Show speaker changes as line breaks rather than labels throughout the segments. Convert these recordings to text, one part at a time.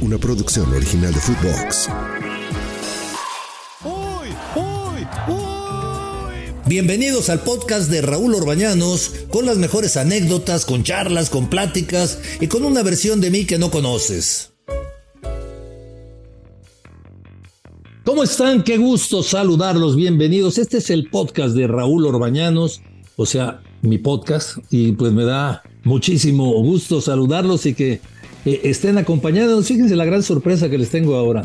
una producción original de Footbox.
Bienvenidos al podcast de Raúl Orbañanos con las mejores anécdotas, con charlas, con pláticas y con una versión de mí que no conoces. ¿Cómo están? Qué gusto saludarlos. Bienvenidos. Este es el podcast de Raúl Orbañanos, o sea, mi podcast, y pues me da muchísimo gusto saludarlos y que eh, estén acompañados. Fíjense la gran sorpresa que les tengo ahora.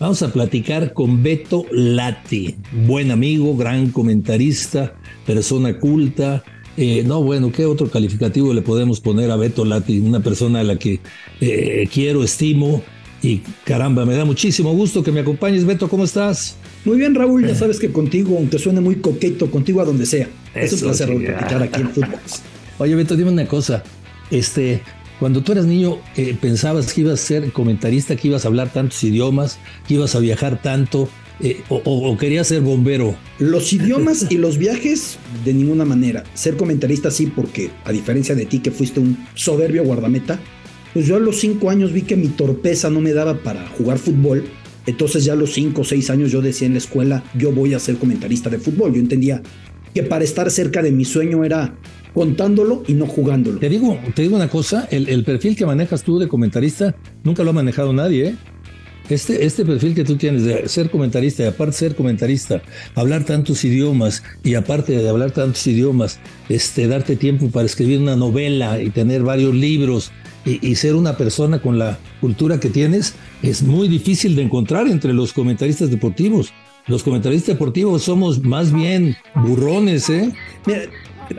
Vamos a platicar con Beto Lati, buen amigo, gran comentarista, persona culta. Eh, no, bueno, ¿qué otro calificativo le podemos poner a Beto Lati? Una persona a la que eh, quiero, estimo y caramba, me da muchísimo gusto que me acompañes. Beto, ¿cómo estás?
Muy bien, Raúl, ya sabes que contigo, aunque suene muy coqueto, contigo a donde sea. Eso, es un placer, platicar aquí en Fútbol.
Oye, Beto, dime una cosa. Este, cuando tú eras niño, eh, ¿pensabas que ibas a ser comentarista, que ibas a hablar tantos idiomas, que ibas a viajar tanto, eh, o, querías ser bombero?
Los idiomas y los viajes, de ninguna manera. Ser comentarista sí, porque a diferencia de ti, que fuiste un soberbio guardameta, pues yo a los cinco años vi que mi torpeza no me daba para jugar fútbol. Entonces ya a los cinco o seis años yo decía en la escuela, yo voy a ser comentarista de fútbol. Yo entendía que para estar cerca de mi sueño era contándolo y no jugándolo.
Te digo, te digo una cosa, el, perfil que manejas tú de comentarista nunca lo ha manejado nadie, ¿eh? Este, este perfil que tú tienes de ser comentarista y aparte ser comentarista, hablar tantos idiomas y aparte de hablar tantos idiomas, este, darte tiempo para escribir una novela y tener varios libros y, y, ser una persona con la cultura que tienes, es muy difícil de encontrar entre los comentaristas deportivos. Los comentaristas deportivos somos más bien burrones, ¿eh?
Mira,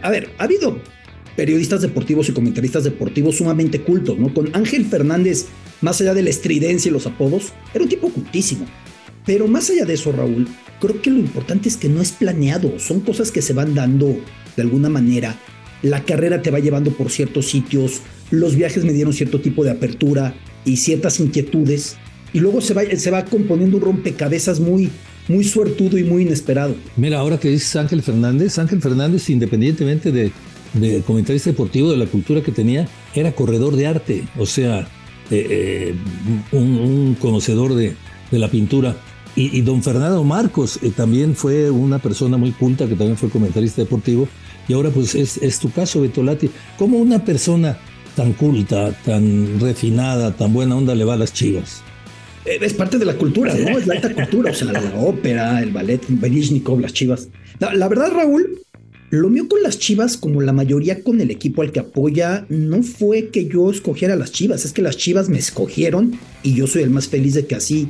a ver, ha habido periodistas deportivos y comentaristas deportivos sumamente cultos, ¿no? Con Ángel Fernández, más allá de la estridencia y los apodos, era un tipo cultísimo. Pero más allá de eso, Raúl, creo que lo importante es que no es planeado, son cosas que se van dando de alguna manera. La carrera te va llevando por ciertos sitios, los viajes me dieron cierto tipo de apertura y ciertas inquietudes, y luego se va, se va componiendo un rompecabezas muy, muy suertudo y muy inesperado.
Mira, ahora que dices Ángel Fernández, Ángel Fernández, independientemente de, de comentarista deportivo, de la cultura que tenía, era corredor de arte, o sea, eh, eh, un, conocedor de, de, la pintura. Y, don Fernando Marcos eh, también fue una persona muy culta, que también fue comentarista deportivo. Y ahora pues es, es tu caso, Betolati. ¿Cómo una persona tan culta, tan refinada, tan buena onda le va a las chivas?
Eh, es parte de la cultura, ¿no? Es la alta cultura, o sea, la, ópera, el ballet, Berishnikov, las chivas. La, verdad, Raúl, lo mío con las chivas, como la mayoría con el equipo al que apoya, no fue que yo escogiera las chivas, es que las chivas me escogieron y yo soy el más feliz de que así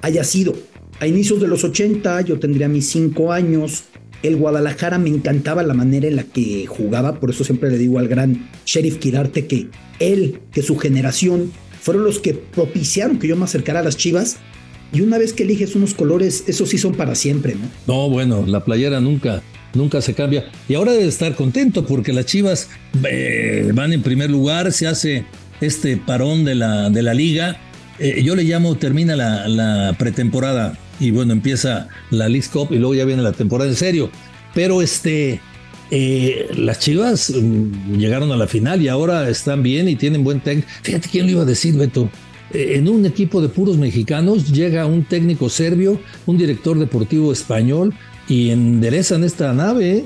haya sido. A inicios de los 80, yo tendría mis cinco años. El Guadalajara me encantaba la manera en la que jugaba, por eso siempre le digo al gran Sheriff Kirarte que él, que su generación fueron los que propiciaron que yo me acercara a las chivas. Y una vez que eliges unos colores, esos sí son para siempre, ¿no?
No, bueno, la playera nunca, nunca se cambia. Y ahora debe estar contento porque las chivas eh, van en primer lugar, se hace este parón de la, de la liga. Eh, yo le llamo, termina la, la, pretemporada y bueno, empieza la League Cup y luego ya viene la temporada en serio. Pero este, eh, las Chivas mm, llegaron a la final y ahora están bien y tienen buen técnico. Fíjate quién lo iba a decir, Beto. Eh, en un equipo de puros mexicanos llega un técnico serbio, un director deportivo español y enderezan esta nave. ¿eh?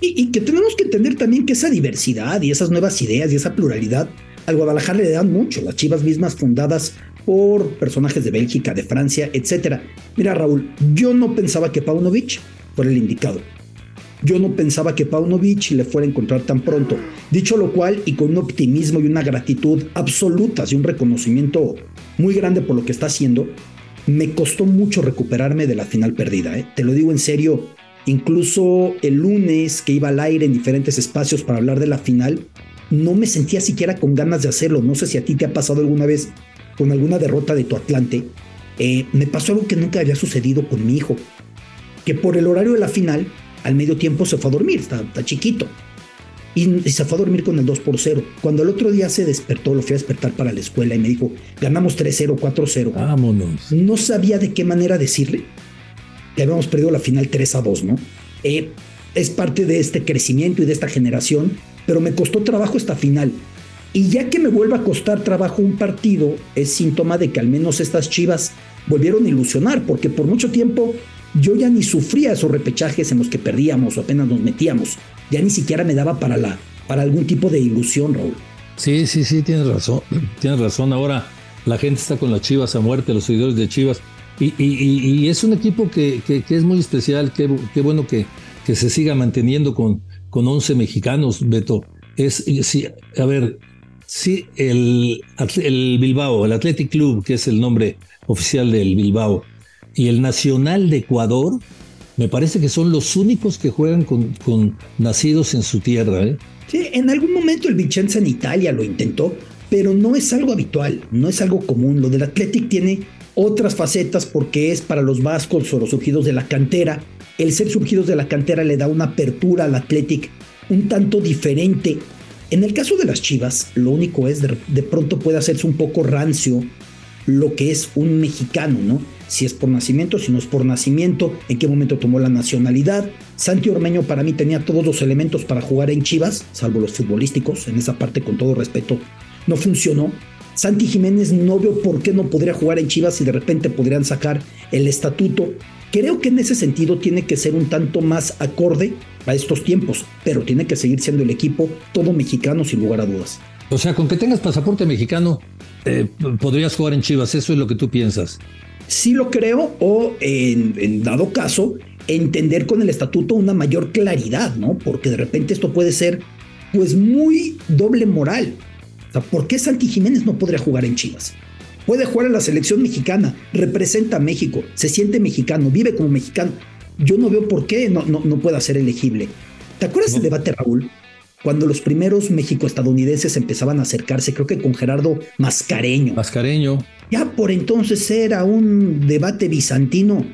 Y, que tenemos que entender también que esa diversidad y esas nuevas ideas y esa pluralidad al Guadalajara le dan mucho. Las Chivas mismas fundadas por personajes de Bélgica, de Francia, etc. Mira, Raúl, yo no pensaba que Paunovic fuera el indicado. Yo no pensaba que Paunovic le fuera a encontrar tan pronto. Dicho lo cual, y con un optimismo y una gratitud absolutas y un reconocimiento muy grande por lo que está haciendo, me costó mucho recuperarme de la final perdida. ¿eh? Te lo digo en serio, incluso el lunes que iba al aire en diferentes espacios para hablar de la final, no me sentía siquiera con ganas de hacerlo. No sé si a ti te ha pasado alguna vez con alguna derrota de tu Atlante. Eh, me pasó algo que nunca había sucedido con mi hijo, que por el horario de la final al medio tiempo se fue a dormir, está, chiquito. Y, se fue a dormir con el 2 por 0. Cuando el otro día se despertó, lo fui a despertar para la escuela y me dijo, ganamos 3-0, 4-0.
Vámonos.
No sabía de qué manera decirle que habíamos perdido la final 3 a 2, ¿no? Eh, es parte de este crecimiento y de esta generación, pero me costó trabajo esta final. Y ya que me vuelva a costar trabajo un partido, es síntoma de que al menos estas chivas volvieron a ilusionar, porque por mucho tiempo yo ya ni sufría esos repechajes en los que perdíamos o apenas nos metíamos. Ya ni siquiera me daba para, la, para algún tipo de ilusión, Raúl.
Sí, sí, sí, tienes razón. Tienes razón. Ahora la gente está con las chivas a muerte, los seguidores de chivas. Y, es un equipo que, es muy especial. Qué, bueno que, que, se siga manteniendo con, con 11 mexicanos, Beto. Es, sí, a ver, sí, el, el Bilbao, el Athletic Club, que es el nombre oficial del Bilbao, y el Nacional de Ecuador, me parece que son los únicos que juegan con, nacidos en su tierra. ¿eh?
Sí, en algún momento el Vicenza en Italia lo intentó, pero no es algo habitual, no es algo común. Lo del Athletic tiene otras facetas porque es para los vascos o los surgidos de la cantera. El ser surgidos de la cantera le da una apertura al Athletic un tanto diferente. En el caso de las Chivas, lo único es de, de pronto puede hacerse un poco rancio lo que es un mexicano, ¿no? Si es por nacimiento, si no es por nacimiento, en qué momento tomó la nacionalidad. Santi Ormeño para mí tenía todos los elementos para jugar en Chivas, salvo los futbolísticos, en esa parte con todo respeto, no funcionó. Santi Jiménez no veo por qué no podría jugar en Chivas y de repente podrían sacar el estatuto. Creo que en ese sentido tiene que ser un tanto más acorde a estos tiempos, pero tiene que seguir siendo el equipo todo mexicano sin lugar a dudas.
O sea, con que tengas pasaporte mexicano, eh, podrías jugar en Chivas, eso es lo que tú piensas.
Sí lo creo, o en, dado caso, entender con el estatuto una mayor claridad, ¿no? Porque de repente esto puede ser, pues, muy doble moral. O sea, ¿por qué Santi Jiménez no podría jugar en Chivas? Puede jugar en la selección mexicana, representa a México, se siente mexicano, vive como mexicano. Yo no veo por qué no, no, no pueda ser elegible. ¿Te acuerdas del debate, Raúl? Cuando los primeros México-estadounidenses empezaban a acercarse, creo que con Gerardo Mascareño.
Mascareño.
Ya por entonces era un debate bizantino,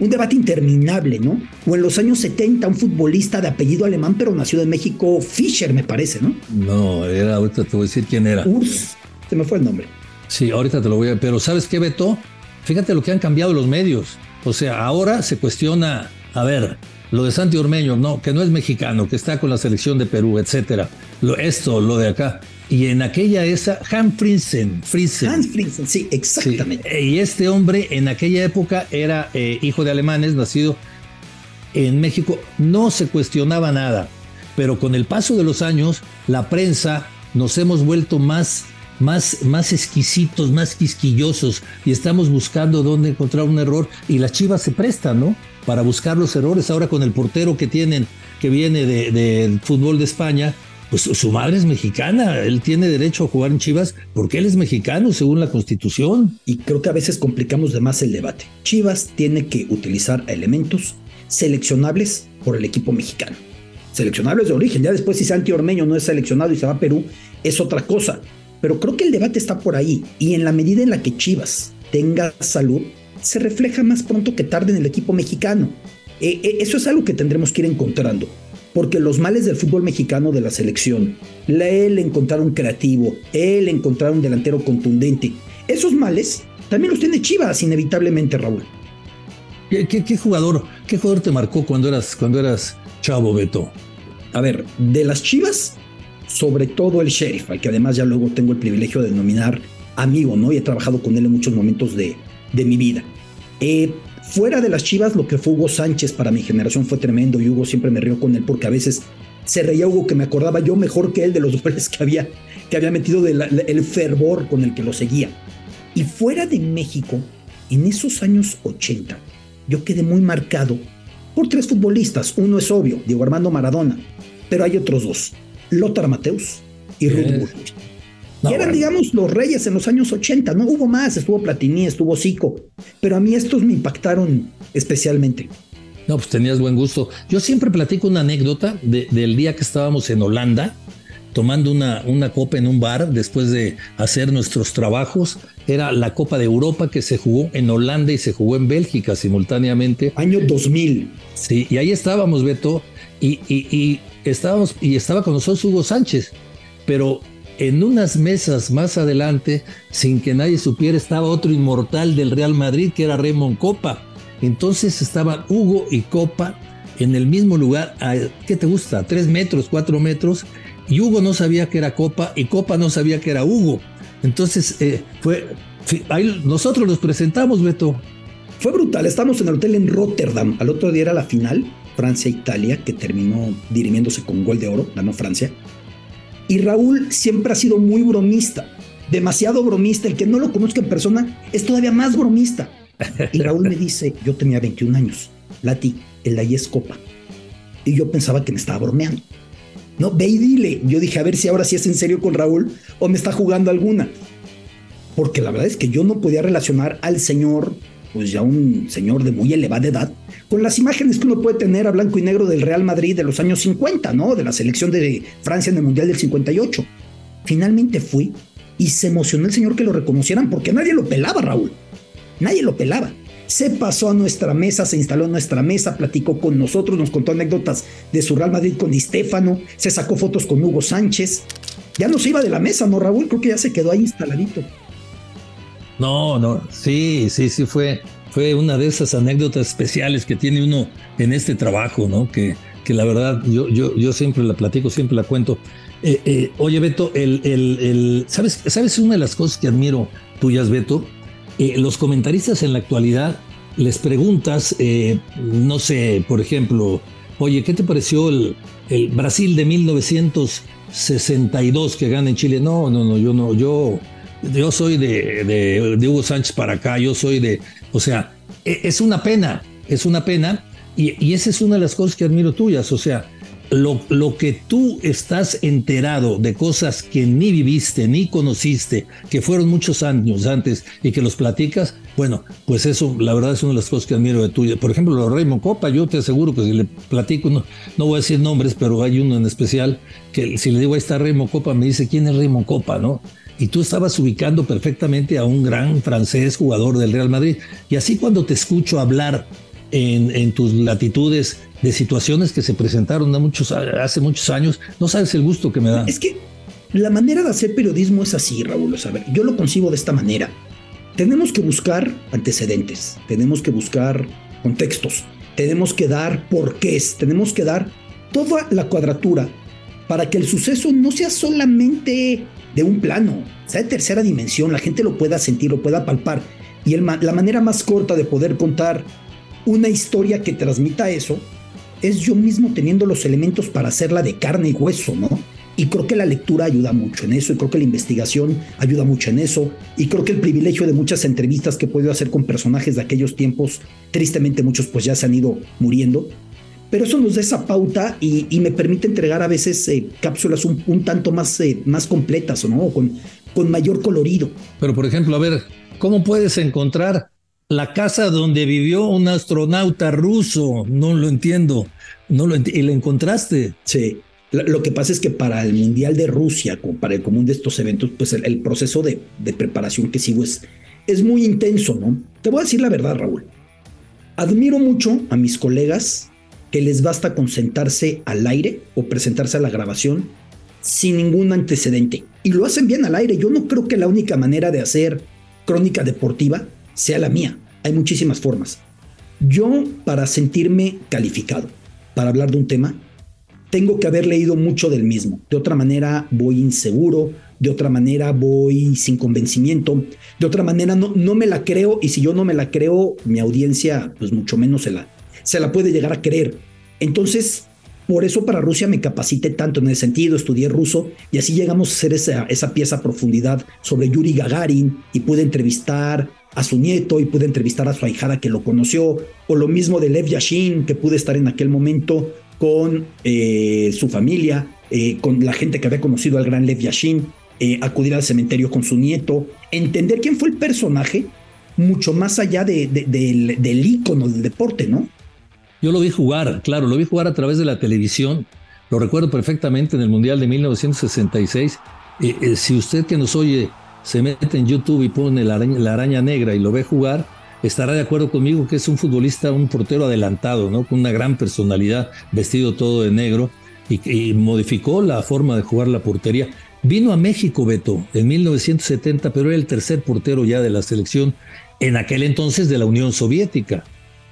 un debate interminable, ¿no? O en los años 70, un futbolista de apellido alemán, pero nacido en México, Fischer, me parece, ¿no?
No, era, ahorita te voy a decir quién era.
Urs, se me fue el nombre.
Sí, ahorita te lo voy a. Pero ¿sabes qué, Beto? Fíjate lo que han cambiado los medios. O sea, ahora se cuestiona, a ver, lo de Santi Ormeño, no, que no es mexicano, que está con la selección de Perú, etcétera. Lo, esto, lo de acá. Y en aquella esa, Hans Friesen.
Friesen, sí, exactamente.
Y este hombre en aquella época era eh, hijo de alemanes, nacido en México. No se cuestionaba nada, pero con el paso de los años, la prensa nos hemos vuelto más más, más exquisitos, más quisquillosos y estamos buscando dónde encontrar un error y las chivas se prestan, ¿no? Para buscar los errores. Ahora con el portero que tienen, que viene del fútbol de España, pues su madre es mexicana, él tiene derecho a jugar en Chivas porque él es mexicano según la constitución.
Y creo que a veces complicamos de más el debate. Chivas tiene que utilizar elementos seleccionables por el equipo mexicano. Seleccionables de origen, ya después si Santi Ormeño no es seleccionado y se va a Perú, es otra cosa. Pero creo que el debate está por ahí y en la medida en la que Chivas tenga salud, se refleja más pronto que tarde en el equipo mexicano. Eh, eh, eso es algo que tendremos que ir encontrando, porque los males del fútbol mexicano de la selección, el encontrar un creativo, el encontrar un delantero contundente, esos males también los tiene Chivas inevitablemente, Raúl.
¿Qué, jugador, qué jugador te marcó cuando eras, cuando eras chavo, Beto?
A ver, de las Chivas, sobre todo el sheriff, al que además ya luego tengo el privilegio de denominar amigo, ¿no? Y he trabajado con él en muchos momentos de, de mi vida. Eh, fuera de las chivas, lo que fue Hugo Sánchez para mi generación fue tremendo y Hugo siempre me rió con él porque a veces se reía Hugo que me acordaba yo mejor que él de los goles que había, que había metido del fervor con el que lo seguía. Y fuera de México, en esos años 80, yo quedé muy marcado por tres futbolistas. Uno es obvio, Diego Armando Maradona, pero hay otros dos. Lothar Mateus y Ruth eran, digamos, los reyes en los años 80. No hubo más, estuvo Platini, estuvo Zico. Pero a mí estos me impactaron especialmente.
No, pues tenías buen gusto. Yo siempre platico una anécdota del día que estábamos en Holanda tomando una, una copa en un bar después de hacer nuestros trabajos. Era la Copa de Europa que se jugó en Holanda y se jugó en Bélgica simultáneamente.
Año 2000.
Sí, y ahí estábamos, Beto, y, y estábamos, y estaba con nosotros Hugo Sánchez, pero en unas mesas más adelante, sin que nadie supiera, estaba otro inmortal del Real Madrid, que era Raymond Copa. Entonces estaban Hugo y Copa en el mismo lugar, ¿qué te gusta? tres metros, cuatro metros, y Hugo no sabía que era Copa y Copa no sabía que era Hugo. Entonces, eh, fue, ahí nosotros los presentamos, Beto.
Fue brutal, estamos en el hotel en Rotterdam, al otro día era la final, Francia-Italia, que terminó dirimiéndose con gol de oro, ganó Francia. Y Raúl siempre ha sido muy bromista, demasiado bromista, el que no lo conozca en persona es todavía más bromista. Y Raúl me dice, yo tenía 21 años, Lati, el de ahí es Copa. Y yo pensaba que me estaba bromeando. No, ve y dile. Yo dije, a ver si ahora sí es en serio con Raúl o me está jugando alguna. Porque la verdad es que yo no podía relacionar al señor, pues ya un señor de muy elevada edad, con las imágenes que uno puede tener a blanco y negro del Real Madrid de los años 50, ¿no? De la selección de Francia en el Mundial del 58. Finalmente fui y se emocionó el señor que lo reconocieran porque nadie lo pelaba, Raúl. Nadie lo pelaba se pasó a nuestra mesa, se instaló en nuestra mesa, platicó con nosotros, nos contó anécdotas de su Real Madrid con Estéfano, se sacó fotos con Hugo Sánchez. Ya no se iba de la mesa, ¿no, Raúl? Creo que ya se quedó ahí instaladito.
No, no, sí, sí, sí, fue, fue una de esas anécdotas especiales que tiene uno en este trabajo, ¿no? Que, que la verdad yo, yo, yo siempre la platico, siempre la cuento. Eh, eh, oye, Beto, el, el, el, ¿sabes, ¿sabes una de las cosas que admiro tuyas, Beto? Eh, los comentaristas en la actualidad les preguntas, eh, no sé, por ejemplo, oye, ¿qué te pareció el, Brasil de 1962 que gana en Chile? No, no, no, yo no, yo, yo soy de, de, Hugo Sánchez para acá, yo soy de, o sea, e, es una pena, es una pena, y, y esa es una de las cosas que admiro tuyas, o sea, lo, lo, que tú estás enterado de cosas que ni viviste, ni conociste, que fueron muchos años antes y que los platicas, bueno, pues eso la verdad es una de las cosas que admiro de tuya. Por ejemplo, lo Raymond Copa, yo te aseguro que si le platico, no, no voy a decir nombres, pero hay uno en especial que si le digo ahí está Raymond Copa, me dice, ¿quién es Raymond Copa? ¿no? Y tú estabas ubicando perfectamente a un gran francés jugador del Real Madrid. Y así cuando te escucho hablar en, en tus latitudes de situaciones que se presentaron muchos, hace muchos años. No sabes el gusto que me da.
Es que la manera de hacer periodismo es así, Raúl. yo lo concibo de esta manera. Tenemos que buscar antecedentes, tenemos que buscar contextos, tenemos que dar porqués, tenemos que dar toda la cuadratura para que el suceso no sea solamente de un plano, sea de tercera dimensión, la gente lo pueda sentir, lo pueda palpar. Y la manera más corta de poder contar una historia que transmita eso es yo mismo teniendo los elementos para hacerla de carne y hueso, ¿no? Y creo que la lectura ayuda mucho en eso, y creo que la investigación ayuda mucho en eso, y creo que el privilegio de muchas entrevistas que he podido hacer con personajes de aquellos tiempos, tristemente muchos pues ya se han ido muriendo, pero eso nos da esa pauta y, me permite entregar a veces eh, cápsulas un, tanto más, eh, más completas, ¿no? Con, con mayor colorido.
Pero por ejemplo, a ver, ¿cómo puedes encontrar la casa donde vivió un astronauta ruso. No lo entiendo. No lo ¿Y la encontraste?
Sí. Lo que pasa es que para el Mundial de Rusia, para el común de estos eventos, pues el, proceso de, preparación que sigo es, es muy intenso, ¿no? Te voy a decir la verdad, Raúl. Admiro mucho a mis colegas que les basta con sentarse al aire o presentarse a la grabación sin ningún antecedente. Y lo hacen bien al aire. Yo no creo que la única manera de hacer crónica deportiva sea la mía. Hay muchísimas formas. Yo, para sentirme calificado, para hablar de un tema, tengo que haber leído mucho del mismo. De otra manera voy inseguro, de otra manera voy sin convencimiento, de otra manera no, no me la creo y si yo no me la creo, mi audiencia pues mucho menos se la, se la puede llegar a creer. Entonces, por eso para Rusia me capacité tanto en el sentido, estudié ruso y así llegamos a hacer esa, esa pieza a profundidad sobre Yuri Gagarin y pude entrevistar a su nieto y pude entrevistar a su ahijada que lo conoció, o lo mismo de Lev Yashin, que pude estar en aquel momento con eh, su familia, eh, con la gente que había conocido al gran Lev Yashin, eh, acudir al cementerio con su nieto, entender quién fue el personaje, mucho más allá de, del, del ícono del deporte, ¿no?
Yo lo vi jugar, claro, lo vi jugar a través de la televisión, lo recuerdo perfectamente en el Mundial de 1966. si usted que nos oye se mete en YouTube y pone la araña, negra y lo ve jugar, estará de acuerdo conmigo que es un futbolista, un portero adelantado, ¿no? Con una gran personalidad, vestido todo de negro y, modificó la forma de jugar la portería. Vino a México, Beto, en 1970, pero era el tercer portero ya de la selección en aquel entonces de la Unión Soviética.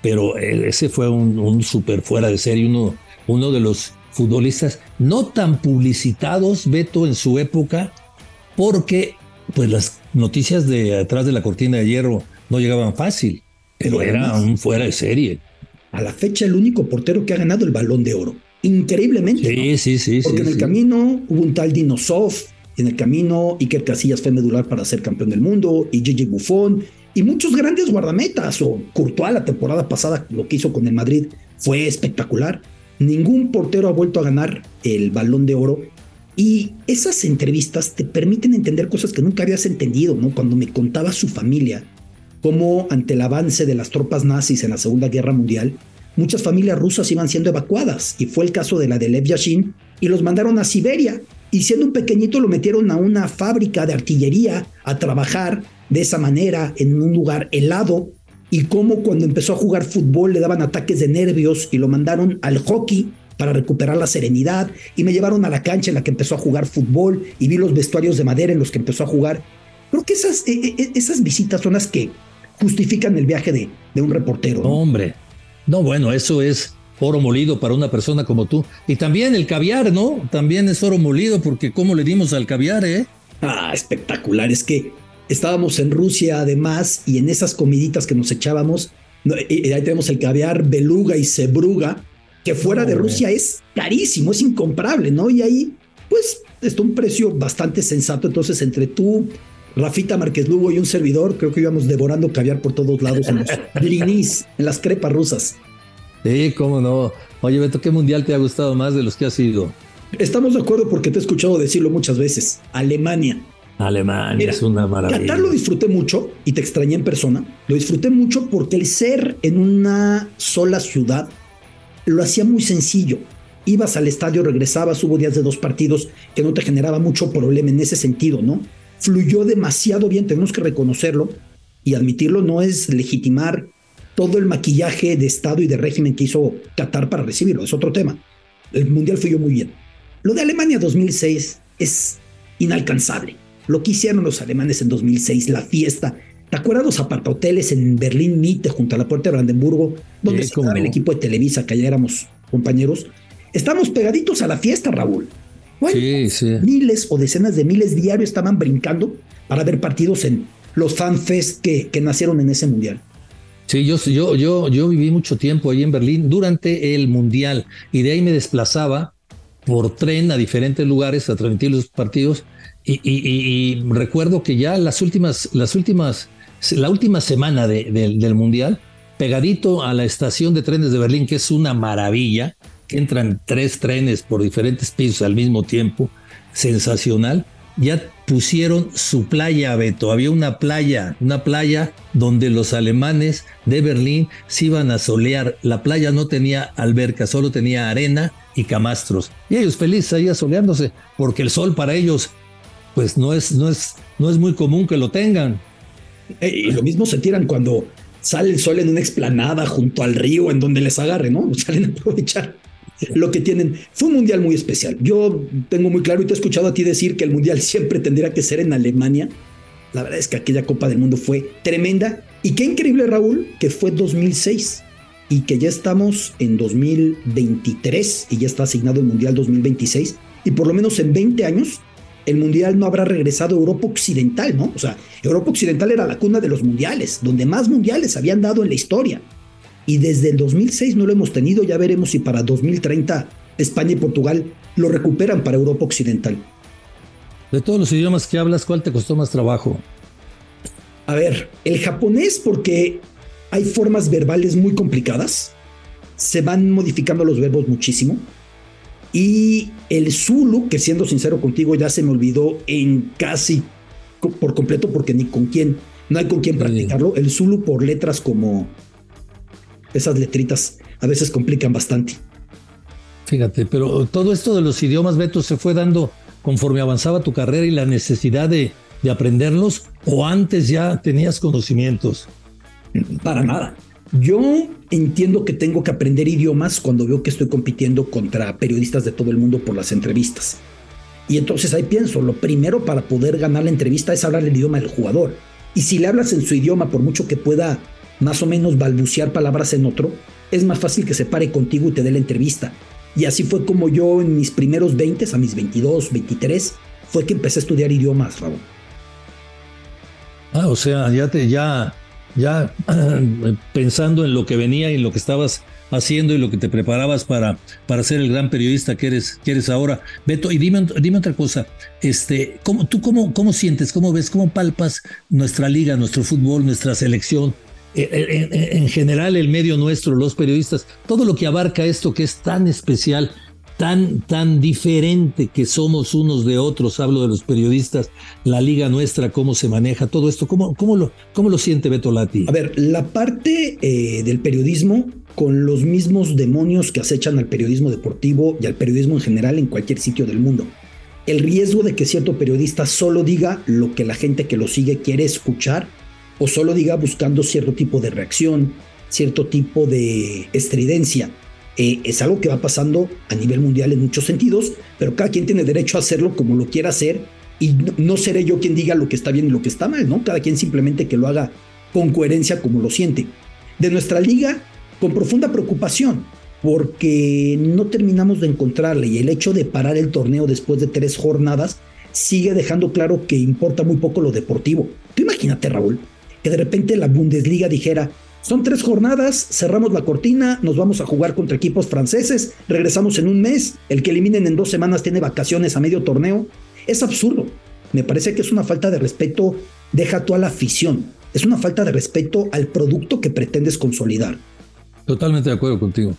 Pero ese fue un, un super fuera de serie, uno, uno de los futbolistas no tan publicitados, Beto, en su época, porque pues las noticias de atrás de la cortina de hierro no llegaban fácil, pero era un fuera de serie.
A la fecha, el único portero que ha ganado el balón de oro. Increíblemente.
Sí, sí, sí.
Porque en el camino hubo un tal Dinosov, en el camino Iker Casillas fue medular para ser campeón del mundo, y Gigi Buffon, y muchos grandes guardametas, o Courtois la temporada pasada, lo que hizo con el Madrid, fue espectacular. Ningún portero ha vuelto a ganar el balón de oro y esas entrevistas te permiten entender cosas que nunca habías entendido, ¿no? Cuando me contaba su familia, cómo ante el avance de las tropas nazis en la Segunda Guerra Mundial, muchas familias rusas iban siendo evacuadas, y fue el caso de la de Lev Yashin, y los mandaron a Siberia, y siendo un pequeñito lo metieron a una fábrica de artillería a trabajar de esa manera en un lugar helado, y cómo cuando empezó a jugar fútbol le daban ataques de nervios y lo mandaron al hockey para recuperar la serenidad y me llevaron a la cancha en la que empezó a jugar fútbol y vi los vestuarios de madera en los que empezó a jugar. Creo que esas, e, e, e, esas visitas son las que justifican el viaje de, de un reportero.
Hombre, no, bueno, eso es oro molido para una persona como tú. Y también el caviar, ¿no? También es oro molido porque cómo le dimos al caviar, ¿eh?
Ah, espectacular. Es que estábamos en Rusia además y en esas comiditas que nos echábamos, y ahí tenemos el caviar beluga y cebruga que fuera de Rusia es carísimo, es incomparable, ¿no? Y ahí, pues, está un precio bastante sensato. Entonces, entre tú, Rafita Márquez Lugo y un servidor, creo que íbamos devorando caviar por todos lados en los blinis, en las crepas rusas.
Sí, cómo no. Oye, Beto, ¿qué mundial te ha gustado más de los que has ido?
Estamos de acuerdo porque te he escuchado decirlo muchas veces. Alemania.
Alemania es una maravilla.
Qatar lo disfruté mucho y te extrañé en persona. Lo disfruté mucho porque el ser en una sola ciudad lo hacía muy sencillo. Ibas al estadio, regresabas, hubo días de dos partidos que no te generaba mucho problema en ese sentido, ¿no? Fluyó demasiado bien, tenemos que reconocerlo y admitirlo, no es legitimar todo el maquillaje de Estado y de régimen que hizo Qatar para recibirlo, es otro tema. El Mundial fluyó muy bien. Lo de Alemania 2006 es inalcanzable. Lo que hicieron los alemanes en 2006, la fiesta, ¿Te acuerdas los apartahoteles en Berlín Mitte junto a la puerta de Brandenburgo, donde se el equipo de Televisa, que allá éramos compañeros? Estamos pegaditos a la fiesta, Raúl. sí, sí. Miles o decenas de miles diarios estaban brincando para ver partidos en los fanfest que, que nacieron en ese mundial.
Sí, yo, yo, yo, yo viví mucho tiempo ahí en Berlín durante el mundial y de ahí me desplazaba por tren a diferentes lugares a transmitir los partidos y, recuerdo que ya las últimas, las últimas la última semana del Mundial, pegadito a la estación de trenes de Berlín, que es una maravilla, que entran tres trenes por diferentes pisos al mismo tiempo, sensacional. Ya pusieron su playa, Beto. Había una playa, una playa donde los alemanes de Berlín se iban a solear. La playa no tenía alberca, solo tenía arena y camastros. Y ellos felices ahí asoleándose, porque el sol para ellos, pues no es, no es, no es muy común que lo tengan.
Eh, y lo mismo se tiran cuando sale el sol en una explanada junto al río en donde les agarre, ¿no? Salen a aprovechar lo que tienen. Fue un mundial muy especial. Yo tengo muy claro y te he escuchado a ti decir que el mundial siempre tendría que ser en Alemania. La verdad es que aquella Copa del Mundo fue tremenda. Y qué increíble, Raúl, que fue 2006 y que ya estamos en 2023 y ya está asignado el Mundial 2026. Y por lo menos en 20 años el mundial no habrá regresado a Europa Occidental, ¿no? O sea, Europa Occidental era la cuna de los mundiales, donde más mundiales habían dado en la historia. Y desde el 2006 no lo hemos tenido, ya veremos si para 2030 España y Portugal lo recuperan para Europa Occidental.
De todos los idiomas que hablas, ¿cuál te costó más trabajo?
A ver, el japonés porque hay formas verbales muy complicadas, se van modificando los verbos muchísimo. Y el Zulu, que siendo sincero contigo, ya se me olvidó en casi por completo, porque ni con quién, no hay con quién practicarlo. El Zulu por letras como esas letritas a veces complican bastante.
Fíjate, pero todo esto de los idiomas, Beto, se fue dando conforme avanzaba tu carrera y la necesidad de, de aprenderlos, o antes ya tenías conocimientos.
Para nada. Yo entiendo que tengo que aprender idiomas cuando veo que estoy compitiendo contra periodistas de todo el mundo por las entrevistas. Y entonces ahí pienso, lo primero para poder ganar la entrevista es hablar el idioma del jugador. Y si le hablas en su idioma, por mucho que pueda más o menos balbucear palabras en otro, es más fácil que se pare contigo y te dé la entrevista. Y así fue como yo en mis primeros 20, a mis 22, 23, fue que empecé a estudiar idiomas, Raúl.
Ah, o sea, ya te, ya, ya pensando en lo que venía y en lo que estabas haciendo y lo que te preparabas para, para ser el gran periodista que eres, que eres ahora. Beto, y dime, dime otra cosa, este, ¿cómo, ¿tú cómo, cómo sientes, cómo ves, cómo palpas nuestra liga, nuestro fútbol, nuestra selección? Eh, eh, en, en general, el medio nuestro, los periodistas, todo lo que abarca esto que es tan especial, tan, tan diferente que somos unos de otros, hablo de los periodistas, la liga nuestra, cómo se maneja, todo esto, ¿cómo, cómo, lo, cómo lo siente Beto Lati?
A ver, la parte eh, del periodismo con los mismos demonios que acechan al periodismo deportivo y al periodismo en general en cualquier sitio del mundo. El riesgo de que cierto periodista solo diga lo que la gente que lo sigue quiere escuchar o solo diga buscando cierto tipo de reacción, cierto tipo de estridencia. Eh, es algo que va pasando a nivel mundial en muchos sentidos, pero cada quien tiene derecho a hacerlo como lo quiera hacer y no, no seré yo quien diga lo que está bien y lo que está mal, ¿no? Cada quien simplemente que lo haga con coherencia como lo siente. De nuestra liga, con profunda preocupación, porque no terminamos de encontrarle y el hecho de parar el torneo después de tres jornadas sigue dejando claro que importa muy poco lo deportivo. Tú imagínate, Raúl, que de repente la Bundesliga dijera, son tres jornadas, cerramos la cortina, nos vamos a jugar contra equipos franceses, regresamos en un mes, el que eliminen en dos semanas tiene vacaciones a medio torneo. Es absurdo. Me parece que es una falta de respeto, deja toda la afición. Es una falta de respeto al producto que pretendes consolidar.
Totalmente de acuerdo contigo.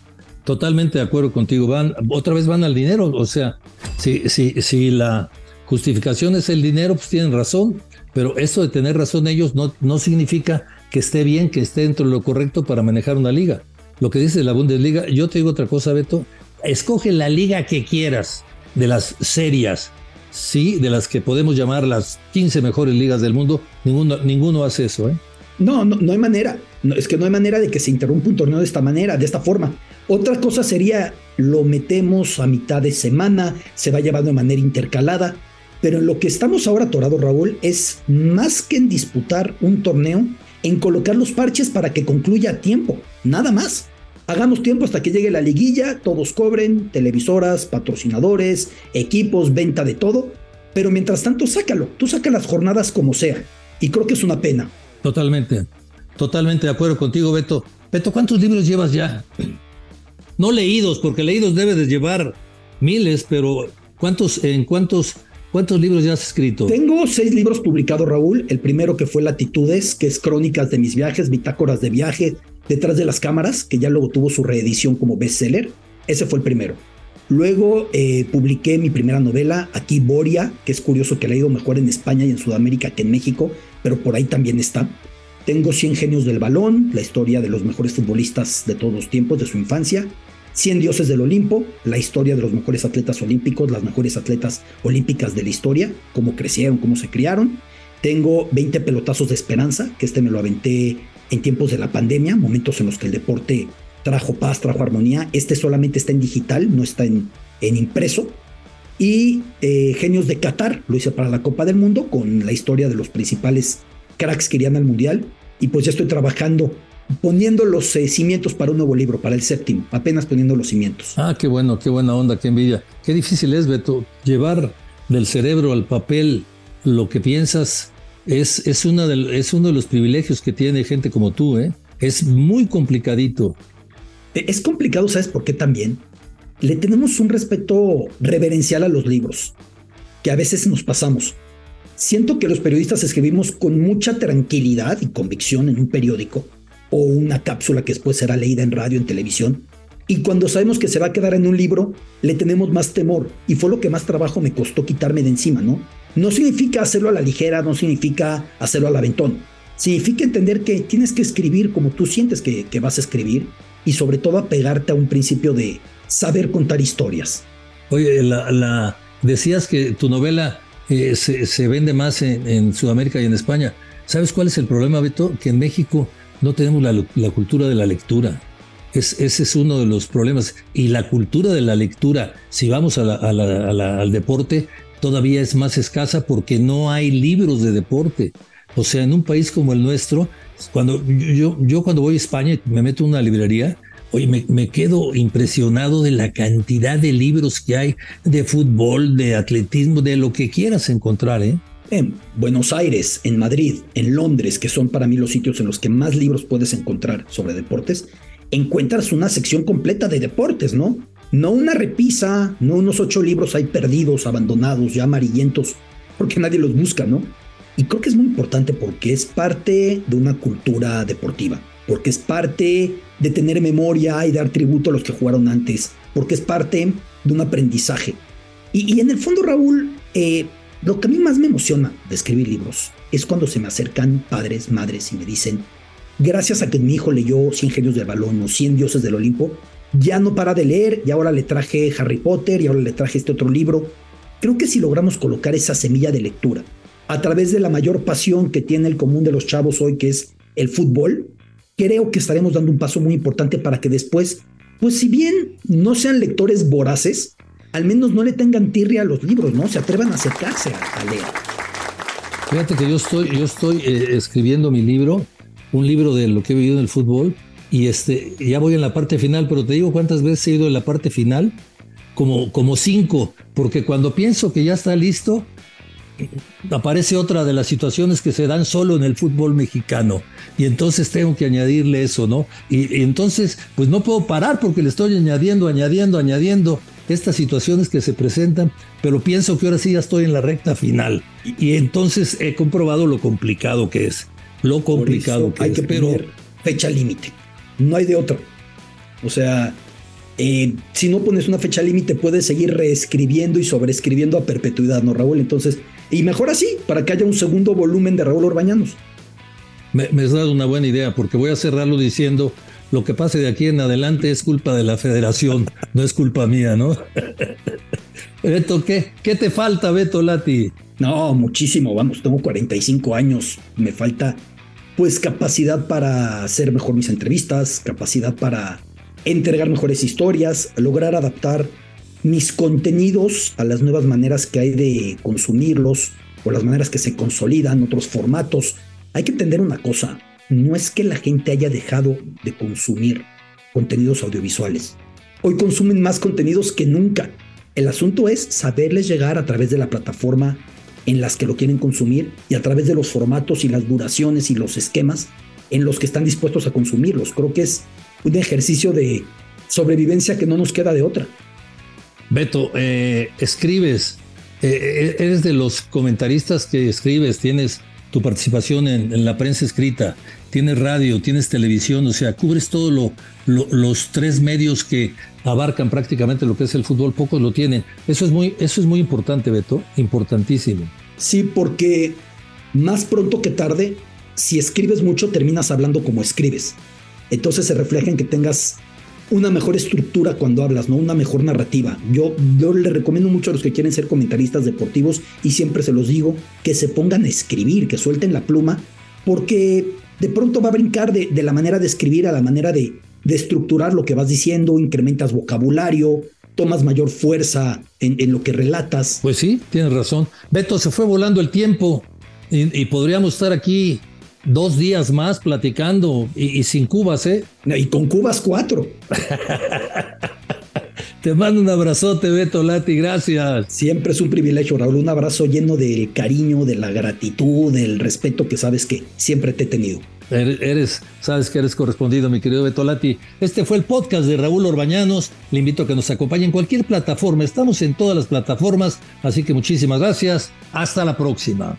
Totalmente de acuerdo contigo. Van, otra vez van al dinero. O sea, si, si, si la justificación es el dinero, pues tienen razón. Pero eso de tener razón ellos no, no significa que esté bien, que esté dentro de lo correcto para manejar una liga. Lo que dice la Bundesliga, yo te digo otra cosa, Beto, escoge la liga que quieras, de las serias, sí, de las que podemos llamar las 15 mejores ligas del mundo, ninguno, ninguno hace eso, ¿eh?
No, no, no hay manera. No, es que no hay manera de que se interrumpa un torneo de esta manera, de esta forma. Otra cosa sería, lo metemos a mitad de semana, se va llevando de manera intercalada, pero en lo que estamos ahora atorados, Raúl, es más que en disputar un torneo, en colocar los parches para que concluya a tiempo, nada más. Hagamos tiempo hasta que llegue la liguilla, todos cobren, televisoras, patrocinadores, equipos, venta de todo, pero mientras tanto sácalo, tú saca las jornadas como sea, y creo que es una pena.
Totalmente, totalmente de acuerdo contigo, Beto. Beto, ¿cuántos libros llevas ya? No leídos, porque leídos debes de llevar miles, pero ¿cuántos, en cuántos ¿Cuántos libros ya has escrito?
Tengo seis libros publicados, Raúl. El primero que fue Latitudes, que es crónicas de mis viajes, bitácoras de viaje, detrás de las cámaras, que ya luego tuvo su reedición como bestseller. Ese fue el primero. Luego eh, publiqué mi primera novela, Aquí Boria, que es curioso que la ha ido mejor en España y en Sudamérica que en México, pero por ahí también está. Tengo 100 genios del balón, la historia de los mejores futbolistas de todos los tiempos, de su infancia. 100 dioses del Olimpo, la historia de los mejores atletas olímpicos, las mejores atletas olímpicas de la historia, cómo crecieron, cómo se criaron. Tengo 20 pelotazos de esperanza, que este me lo aventé en tiempos de la pandemia, momentos en los que el deporte trajo paz, trajo armonía. Este solamente está en digital, no está en, en impreso. Y eh, Genios de Qatar, lo hice para la Copa del Mundo, con la historia de los principales cracks que irían al Mundial. Y pues ya estoy trabajando poniendo los eh, cimientos para un nuevo libro, para el séptimo, apenas poniendo los cimientos.
Ah, qué bueno, qué buena onda, qué envidia. Qué difícil es, Beto, llevar del cerebro al papel lo que piensas. Es, es, una es uno de los privilegios que tiene gente como tú, ¿eh? Es muy complicadito.
E, es complicado, ¿sabes por qué también? Le tenemos un respeto reverencial a los libros, que a veces nos pasamos. Siento que los periodistas escribimos con mucha tranquilidad y convicción en un periódico, o una cápsula que después será leída en radio, en televisión. Y cuando sabemos que se va a quedar en un libro, le tenemos más temor. Y fue lo que más trabajo me costó quitarme de encima, ¿no? No significa hacerlo a la ligera, no significa hacerlo al aventón. Significa entender que tienes que escribir como tú sientes que, que vas a escribir y sobre todo apegarte a un principio de saber contar historias.
Oye, la, decías que tu novela eh, se, se, vende más en, en Sudamérica y en España. ¿Sabes cuál es el problema, Beto? Que en México no tenemos la, cultura de la lectura. Es, ese es uno de los problemas. Y la cultura de la lectura, si vamos a al deporte, todavía es más escasa porque no hay libros de deporte. O sea, en un país como el nuestro, cuando yo, yo cuando voy a España me meto en una librería, Oye, me, quedo impresionado de la cantidad de libros que hay de fútbol, de atletismo, de lo que quieras encontrar, ¿eh?
En Buenos Aires, en Madrid, en Londres, que son para mí los sitios en los que más libros puedes encontrar sobre deportes, encuentras una sección completa de deportes, ¿no? No una repisa, no unos ocho libros ahí perdidos, abandonados, ya amarillentos, porque nadie los busca, ¿no? Y creo que es muy importante porque es parte de una cultura deportiva porque es parte de tener memoria y dar tributo a los que jugaron antes, porque es parte de un aprendizaje. Y, en el fondo, Raúl, eh, lo que a mí más me emociona de escribir libros es cuando se me acercan padres, madres y me dicen, gracias a que mi hijo leyó 100 genios del balón o 100 dioses del Olimpo, ya no para de leer y ahora le traje Harry Potter y ahora le traje este otro libro. Creo que si logramos colocar esa semilla de lectura a través de la mayor pasión que tiene el común de los chavos hoy, que es el fútbol, creo que estaremos dando un paso muy importante para que después, pues si bien no sean lectores voraces, al menos no le tengan tirria a los libros, ¿no? Se atrevan a acercarse a, leer.
Fíjate que yo estoy, yo estoy eh, escribiendo mi libro, un libro de lo que he vivido en el fútbol, y este, ya voy en la parte final, pero te digo cuántas veces he ido en la parte final, como, como cinco, porque cuando pienso que ya está listo, aparece otra de las situaciones que se dan solo en el fútbol mexicano. Y entonces tengo que añadirle eso, ¿no? Y, entonces, pues no puedo parar porque le estoy añadiendo, añadiendo, añadiendo estas situaciones que se presentan, pero pienso que ahora sí ya estoy en la recta final. Y, entonces he comprobado lo complicado que es. Lo complicado que
hay que poner fecha límite. No hay de otra. O sea, eh, si no pones una fecha límite, puedes seguir reescribiendo y sobreescribiendo a perpetuidad, ¿no, Raúl? Entonces, y mejor así, para que haya un segundo volumen de Raúl Orbañanos.
Me, me has dado una buena idea, porque voy a cerrarlo diciendo, lo que pase de aquí en adelante es culpa de la federación, no es culpa mía, ¿no? Beto, ¿qué, ¿qué te falta, Beto Lati?
No, muchísimo, vamos, tengo 45 años, me falta pues capacidad para hacer mejor mis entrevistas, capacidad para entregar mejores historias, lograr adaptar mis contenidos a las nuevas maneras que hay de consumirlos o las maneras que se consolidan, otros formatos. Hay que entender una cosa, no es que la gente haya dejado de consumir contenidos audiovisuales. Hoy consumen más contenidos que nunca. El asunto es saberles llegar a través de la plataforma en las que lo quieren consumir y a través de los formatos y las duraciones y los esquemas en los que están dispuestos a consumirlos. Creo que es un ejercicio de sobrevivencia que no nos queda de otra.
Beto, eh, escribes, eh, eh, eres de los comentaristas que escribes, tienes tu participación en, la prensa escrita, tienes radio, tienes televisión, o sea, cubres todos los tres medios que abarcan prácticamente lo que es el fútbol, pocos lo tienen. Eso es muy, eso es muy importante, Beto, importantísimo.
Sí, porque más pronto que tarde, si escribes mucho, terminas hablando como escribes. Entonces se refleja en que tengas una mejor estructura cuando hablas, ¿no? Una mejor narrativa. Yo, yo le recomiendo mucho a los que quieren ser comentaristas deportivos y siempre se los digo que se pongan a escribir, que suelten la pluma, porque de pronto va a brincar de, la manera de escribir a la manera de, de, estructurar lo que vas diciendo, incrementas vocabulario, tomas mayor fuerza en, lo que relatas.
Pues sí, tienes razón. Beto, se fue volando el tiempo y podríamos estar aquí dos días más platicando y, sin cubas, ¿eh?
Y con cubas cuatro.
Te mando un abrazote, Beto Lati, gracias.
Siempre es un privilegio, Raúl. Un abrazo lleno del cariño, de la gratitud, del respeto que sabes que siempre te he tenido.
Eres, sabes que eres correspondido, mi querido Beto Lati. Este fue el podcast de Raúl Orbañanos. Le invito a que nos acompañe en cualquier plataforma. Estamos en todas las plataformas, así que muchísimas gracias. Hasta la próxima.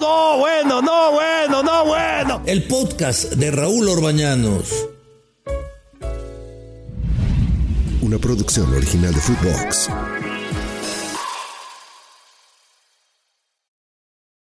No, bueno, no, bueno, no, bueno.
El podcast de Raúl Orbañanos.
Una producción original de Footbox.